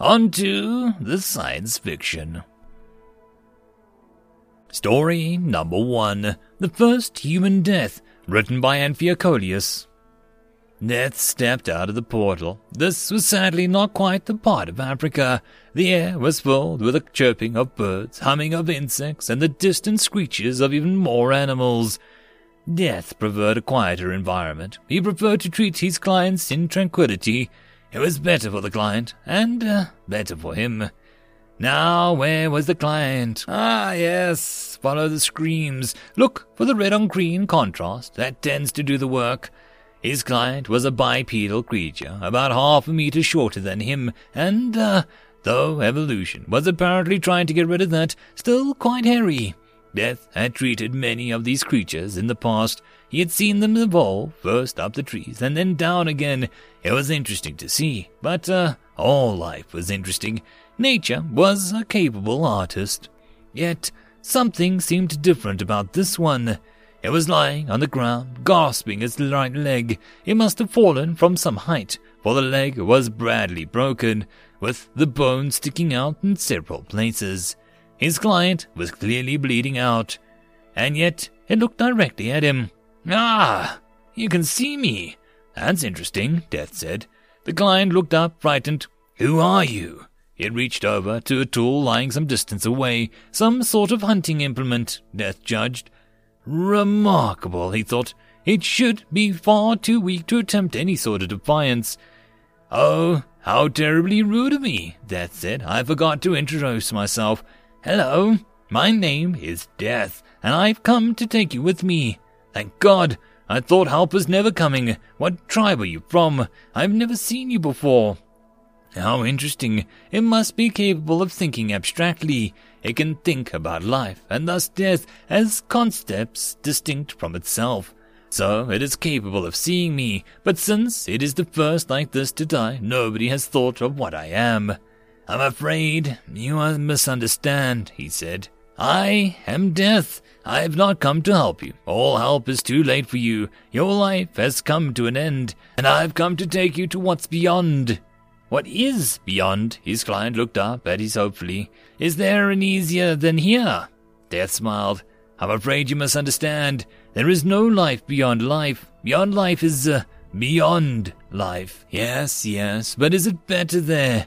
On to the science fiction. Story number one The First Human Death, written by Amphiocolius. Death stepped out of the portal. This was sadly not quite the part of Africa. The air was filled with the chirping of birds, humming of insects, and the distant screeches of even more animals. Death preferred a quieter environment. He preferred to treat his clients in tranquility. It was better for the client, and uh, better for him. Now, where was the client? Ah, yes, follow the screams. Look for the red on green contrast. That tends to do the work. His client was a bipedal creature, about half a meter shorter than him, and, uh, though evolution was apparently trying to get rid of that, still quite hairy. Death had treated many of these creatures in the past. He had seen them evolve, first up the trees and then down again. It was interesting to see, but uh, all life was interesting. Nature was a capable artist. Yet something seemed different about this one. It was lying on the ground, gasping its right leg. It must have fallen from some height, for the leg was badly broken, with the bone sticking out in several places. His client was clearly bleeding out, and yet it looked directly at him. Ah, you can see me. That's interesting, Death said. The client looked up, frightened. Who are you? It reached over to a tool lying some distance away, some sort of hunting implement, Death judged. Remarkable, he thought. It should be far too weak to attempt any sort of defiance. Oh, how terribly rude of me, Death said. I forgot to introduce myself. Hello, my name is Death, and I've come to take you with me. Thank God, I thought help was never coming. What tribe are you from? I've never seen you before. How interesting. It must be capable of thinking abstractly. It can think about life, and thus death, as concepts distinct from itself. So it is capable of seeing me, but since it is the first like this to die, nobody has thought of what I am. I'm afraid you misunderstand, he said. I am death. I have not come to help you. All help is too late for you. Your life has come to an end, and I've come to take you to what's beyond. What is beyond? His client looked up at his hopefully. Is there an easier than here? Death smiled. I'm afraid you misunderstand. There is no life beyond life. Beyond life is, uh, beyond life. Yes, yes, but is it better there?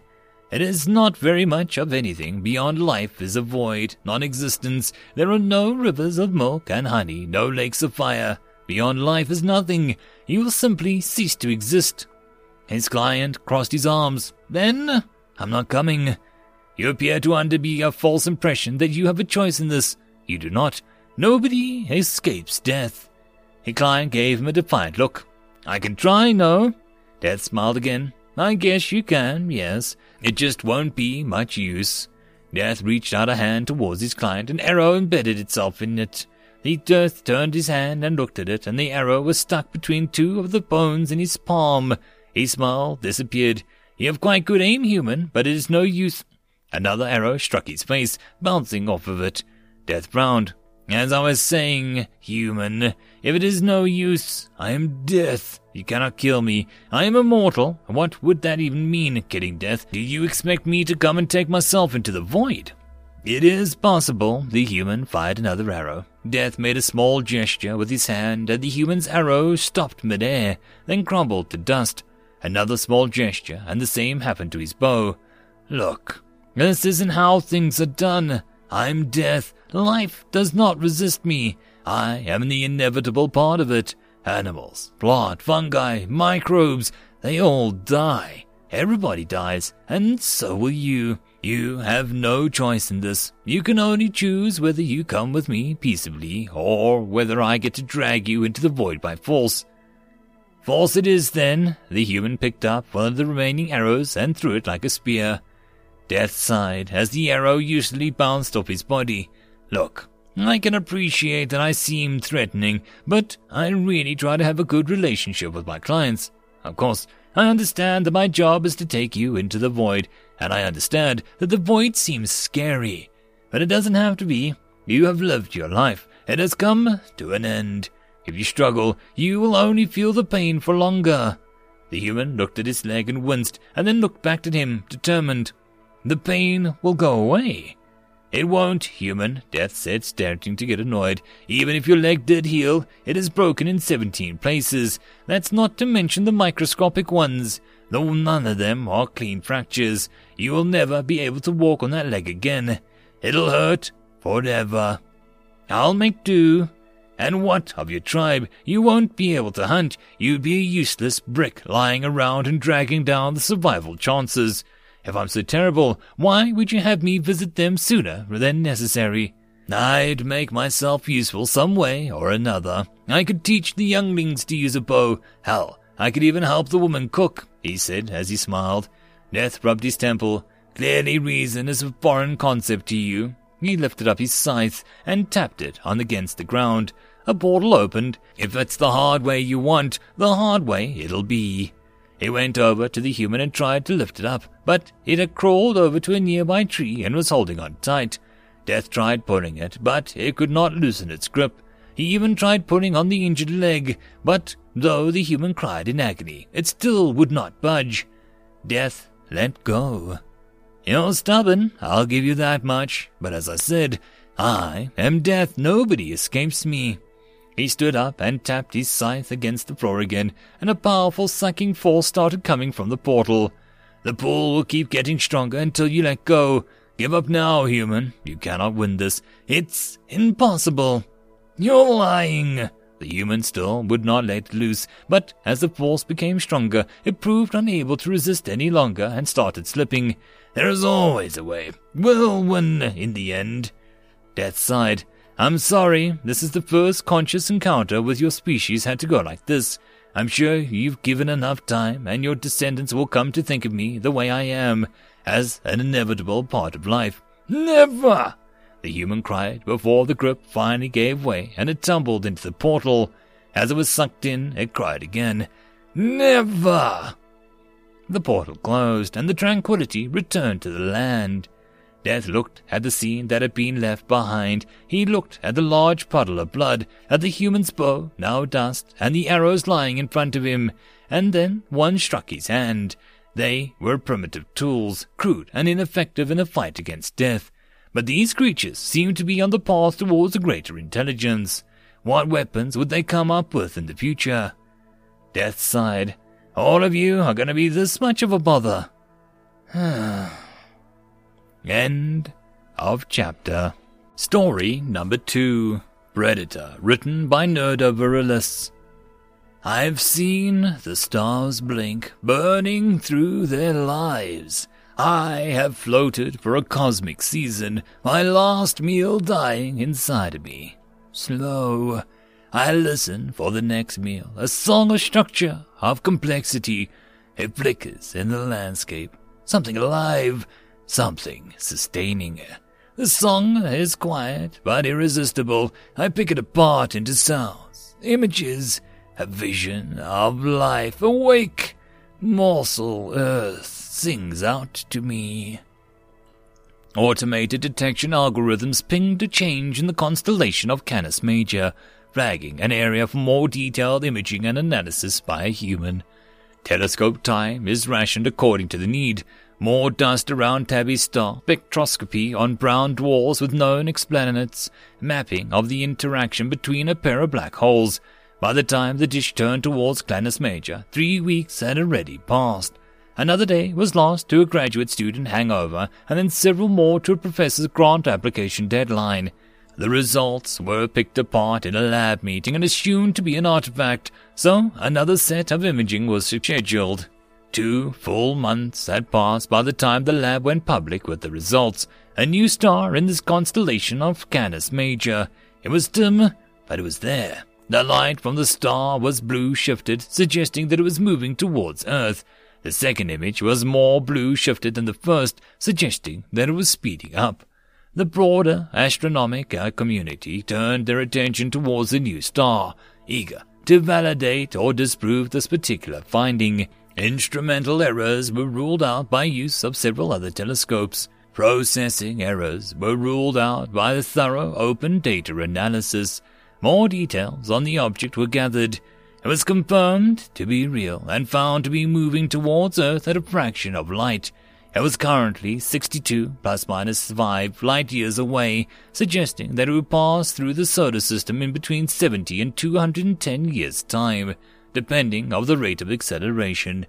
It is not very much of anything. Beyond life is a void, non-existence. There are no rivers of milk and honey, no lakes of fire. Beyond life is nothing. You will simply cease to exist. His client crossed his arms. Then, I'm not coming. You appear to under be a false impression that you have a choice in this. You do not. Nobody escapes death. His client gave him a defiant look. I can try, no? Death smiled again. I guess you can, yes. It just won't be much use. Death reached out a hand towards his client. An arrow embedded itself in it. The Death turned his hand and looked at it, and the arrow was stuck between two of the bones in his palm. He smiled, disappeared. You have quite good aim, human, but it is no use. Another arrow struck his face, bouncing off of it. Death frowned. As I was saying, human, if it is no use, I am death. You cannot kill me. I am immortal. What would that even mean, killing death? Do you expect me to come and take myself into the void? It is possible. The human fired another arrow. Death made a small gesture with his hand, and the human's arrow stopped midair, then crumbled to dust. Another small gesture, and the same happened to his bow. Look, this isn't how things are done. I'm death. Life does not resist me. I am the inevitable part of it. Animals, plant, fungi, microbes, they all die. Everybody dies, and so will you. You have no choice in this. You can only choose whether you come with me peaceably, or whether I get to drag you into the void by force. Force it is then. The human picked up one of the remaining arrows and threw it like a spear. Death sighed as the arrow usually bounced off his body. Look, I can appreciate that I seem threatening, but I really try to have a good relationship with my clients. Of course, I understand that my job is to take you into the void, and I understand that the void seems scary. But it doesn't have to be. You have lived your life. It has come to an end. If you struggle, you will only feel the pain for longer. The human looked at his leg and winced, and then looked back at him, determined. The pain will go away. It won't, human, Death said, starting to get annoyed. Even if your leg did heal, it is broken in 17 places. That's not to mention the microscopic ones. Though none of them are clean fractures, you will never be able to walk on that leg again. It'll hurt forever. I'll make do. And what of your tribe? You won't be able to hunt. You'd be a useless brick lying around and dragging down the survival chances. If I'm so terrible, why would you have me visit them sooner than necessary? I'd make myself useful some way or another. I could teach the younglings to use a bow. Hell, I could even help the woman cook, he said as he smiled. Death rubbed his temple. Clearly reason is a foreign concept to you. He lifted up his scythe and tapped it on against the ground. A portal opened. If it's the hard way you want, the hard way it'll be. He went over to the human and tried to lift it up, but it had crawled over to a nearby tree and was holding on tight. Death tried pulling it, but it could not loosen its grip. He even tried pulling on the injured leg, but though the human cried in agony, it still would not budge. Death let go. You're stubborn, I'll give you that much, but as I said, I am death, nobody escapes me. He stood up and tapped his scythe against the floor again, and a powerful sucking force started coming from the portal. The pull will keep getting stronger until you let go. Give up now, human. You cannot win this. It's impossible. You're lying. The human still would not let loose, but as the force became stronger, it proved unable to resist any longer and started slipping. There is always a way. We'll win in the end. Death sighed. I'm sorry, this is the first conscious encounter with your species had to go like this. I'm sure you've given enough time, and your descendants will come to think of me the way I am, as an inevitable part of life. Never! The human cried before the grip finally gave way and it tumbled into the portal. As it was sucked in, it cried again. Never! The portal closed, and the tranquility returned to the land. Death looked at the scene that had been left behind. He looked at the large puddle of blood, at the human's bow, now dust, and the arrows lying in front of him, and then one struck his hand. They were primitive tools, crude and ineffective in a fight against death. But these creatures seemed to be on the path towards a greater intelligence. What weapons would they come up with in the future? Death sighed. All of you are going to be this much of a bother. End of chapter. Story number two Predator, written by Nerda Virilis. I've seen the stars blink, burning through their lives. I have floated for a cosmic season, my last meal dying inside of me. Slow. I listen for the next meal, a song of structure, of complexity. It flickers in the landscape. Something alive, something sustaining. her. The song is quiet but irresistible. I pick it apart into sounds, images, a vision of life awake. Morsel earth sings out to me. Automated detection algorithms pinged a change in the constellation of Canis Major, flagging an area for more detailed imaging and analysis by a human. Telescope time is rationed according to the need. More dust around Tabby's star, spectroscopy on brown dwarfs with known exoplanets, mapping of the interaction between a pair of black holes. By the time the dish turned towards Canis Major, three weeks had already passed. Another day was lost to a graduate student hangover, and then several more to a professor's grant application deadline. The results were picked apart in a lab meeting and assumed to be an artifact, so another set of imaging was scheduled. Two full months had passed by the time the lab went public with the results. A new star in this constellation of Canis Major. It was dim, but it was there. The light from the star was blue shifted, suggesting that it was moving towards Earth. The second image was more blue shifted than the first, suggesting that it was speeding up. The broader astronomical uh, community turned their attention towards the new star, eager to validate or disprove this particular finding. Instrumental errors were ruled out by use of several other telescopes. Processing errors were ruled out by the thorough open data analysis. More details on the object were gathered. It was confirmed to be real and found to be moving towards Earth at a fraction of light. It was currently 62 plus minus 5 light years away, suggesting that it would pass through the solar system in between 70 and 210 years' time, depending on the rate of acceleration.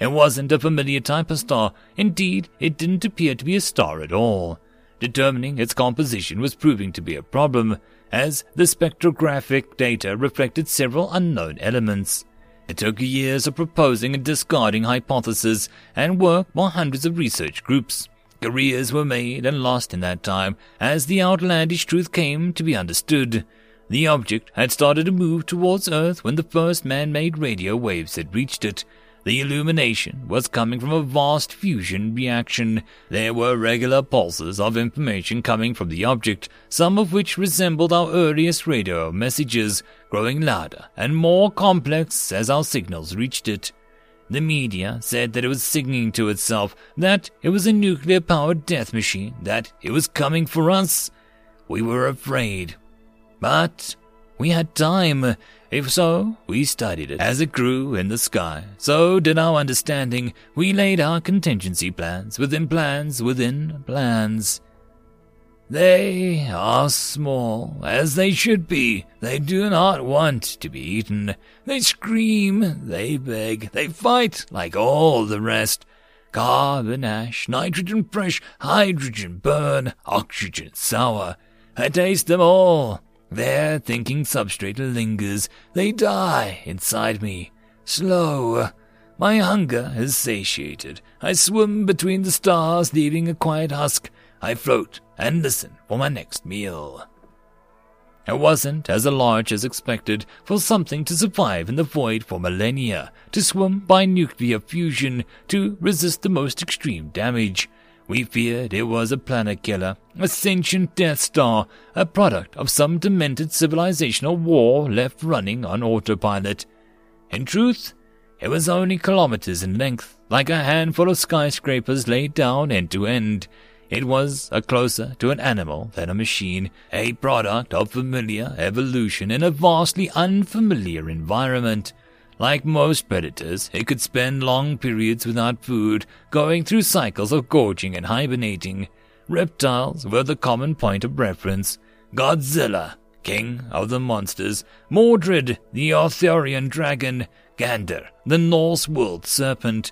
It wasn't a familiar type of star. Indeed, it didn't appear to be a star at all. Determining its composition was proving to be a problem, as the spectrographic data reflected several unknown elements. It took years of proposing and discarding hypotheses and work by hundreds of research groups. Careers were made and lost in that time as the outlandish truth came to be understood. The object had started to move towards Earth when the first man made radio waves had reached it, the illumination was coming from a vast fusion reaction. There were regular pulses of information coming from the object, some of which resembled our earliest radio messages, growing louder and more complex as our signals reached it. The media said that it was signaling to itself that it was a nuclear powered death machine, that it was coming for us. We were afraid. But we had time. If so, we studied it as it grew in the sky. So did our understanding. We laid our contingency plans within plans within plans. They are small, as they should be. They do not want to be eaten. They scream, they beg, they fight like all the rest. Carbon ash, nitrogen fresh, hydrogen burn, oxygen sour. I taste them all. Their thinking substrate lingers. They die inside me. Slow. My hunger is satiated. I swim between the stars, leaving a quiet husk. I float and listen for my next meal. It wasn't as large as expected for something to survive in the void for millennia, to swim by nuclear fusion, to resist the most extreme damage. We feared it was a planet killer, a sentient Death Star, a product of some demented civilizational war left running on autopilot. In truth, it was only kilometers in length, like a handful of skyscrapers laid down end to end. It was a closer to an animal than a machine, a product of familiar evolution in a vastly unfamiliar environment. Like most predators, it could spend long periods without food, going through cycles of gorging and hibernating. Reptiles were the common point of reference. Godzilla, king of the monsters, Mordred, the Arthurian dragon, Gander, the Norse world serpent.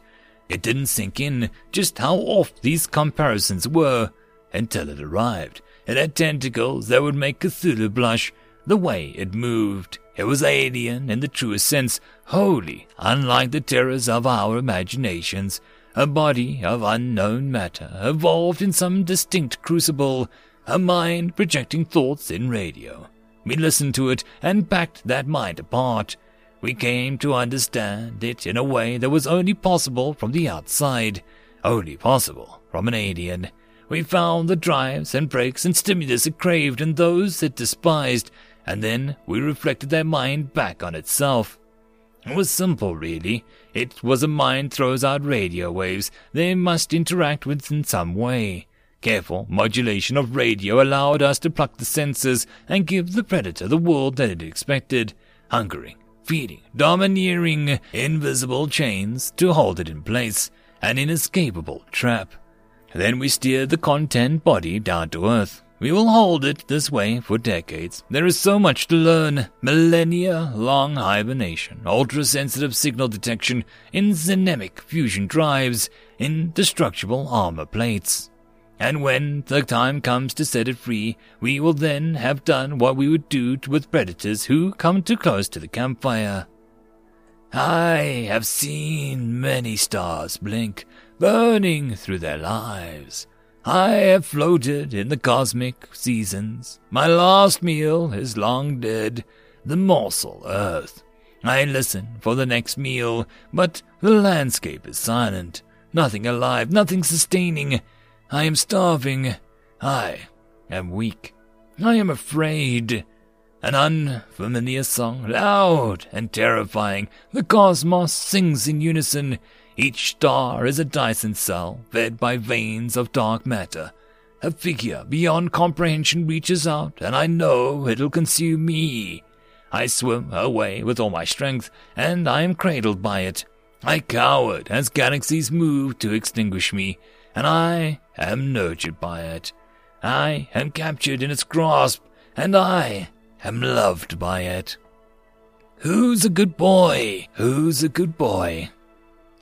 It didn't sink in just how off these comparisons were until it arrived. It had tentacles that would make Cthulhu blush, the way it moved. It was alien in the truest sense, wholly unlike the terrors of our imaginations. A body of unknown matter, evolved in some distinct crucible, a mind projecting thoughts in radio. We listened to it and packed that mind apart. We came to understand it in a way that was only possible from the outside, only possible from an alien. We found the drives and brakes and stimulus it craved in those it despised, and then we reflected their mind back on itself. It was simple, really. It was a mind throws out radio waves they must interact with in some way. Careful modulation of radio allowed us to pluck the senses and give the predator the world that it expected, hungering, feeding, domineering, invisible chains to hold it in place, an inescapable trap. Then we steered the content body down to earth, we will hold it this way for decades. There is so much to learn. Millennia long hibernation, ultra sensitive signal detection, enzymemic fusion drives, indestructible armor plates. And when the time comes to set it free, we will then have done what we would do with predators who come too close to the campfire. I have seen many stars blink, burning through their lives. I have floated in the cosmic seasons. My last meal is long dead, the morsel earth. I listen for the next meal, but the landscape is silent. Nothing alive, nothing sustaining. I am starving. I am weak. I am afraid. An unfamiliar song, loud and terrifying. The cosmos sings in unison. Each star is a Dyson cell, fed by veins of dark matter. A figure beyond comprehension reaches out, and I know it'll consume me. I swim away with all my strength, and I am cradled by it. I cowered as galaxies move to extinguish me, and I am nurtured by it. I am captured in its grasp, and I am loved by it. Who's a good boy? Who's a good boy?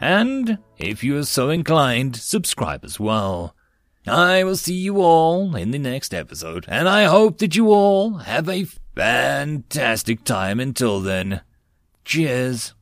And if you are so inclined, subscribe as well. I will see you all in the next episode, and I hope that you all have a fantastic time until then. Cheers.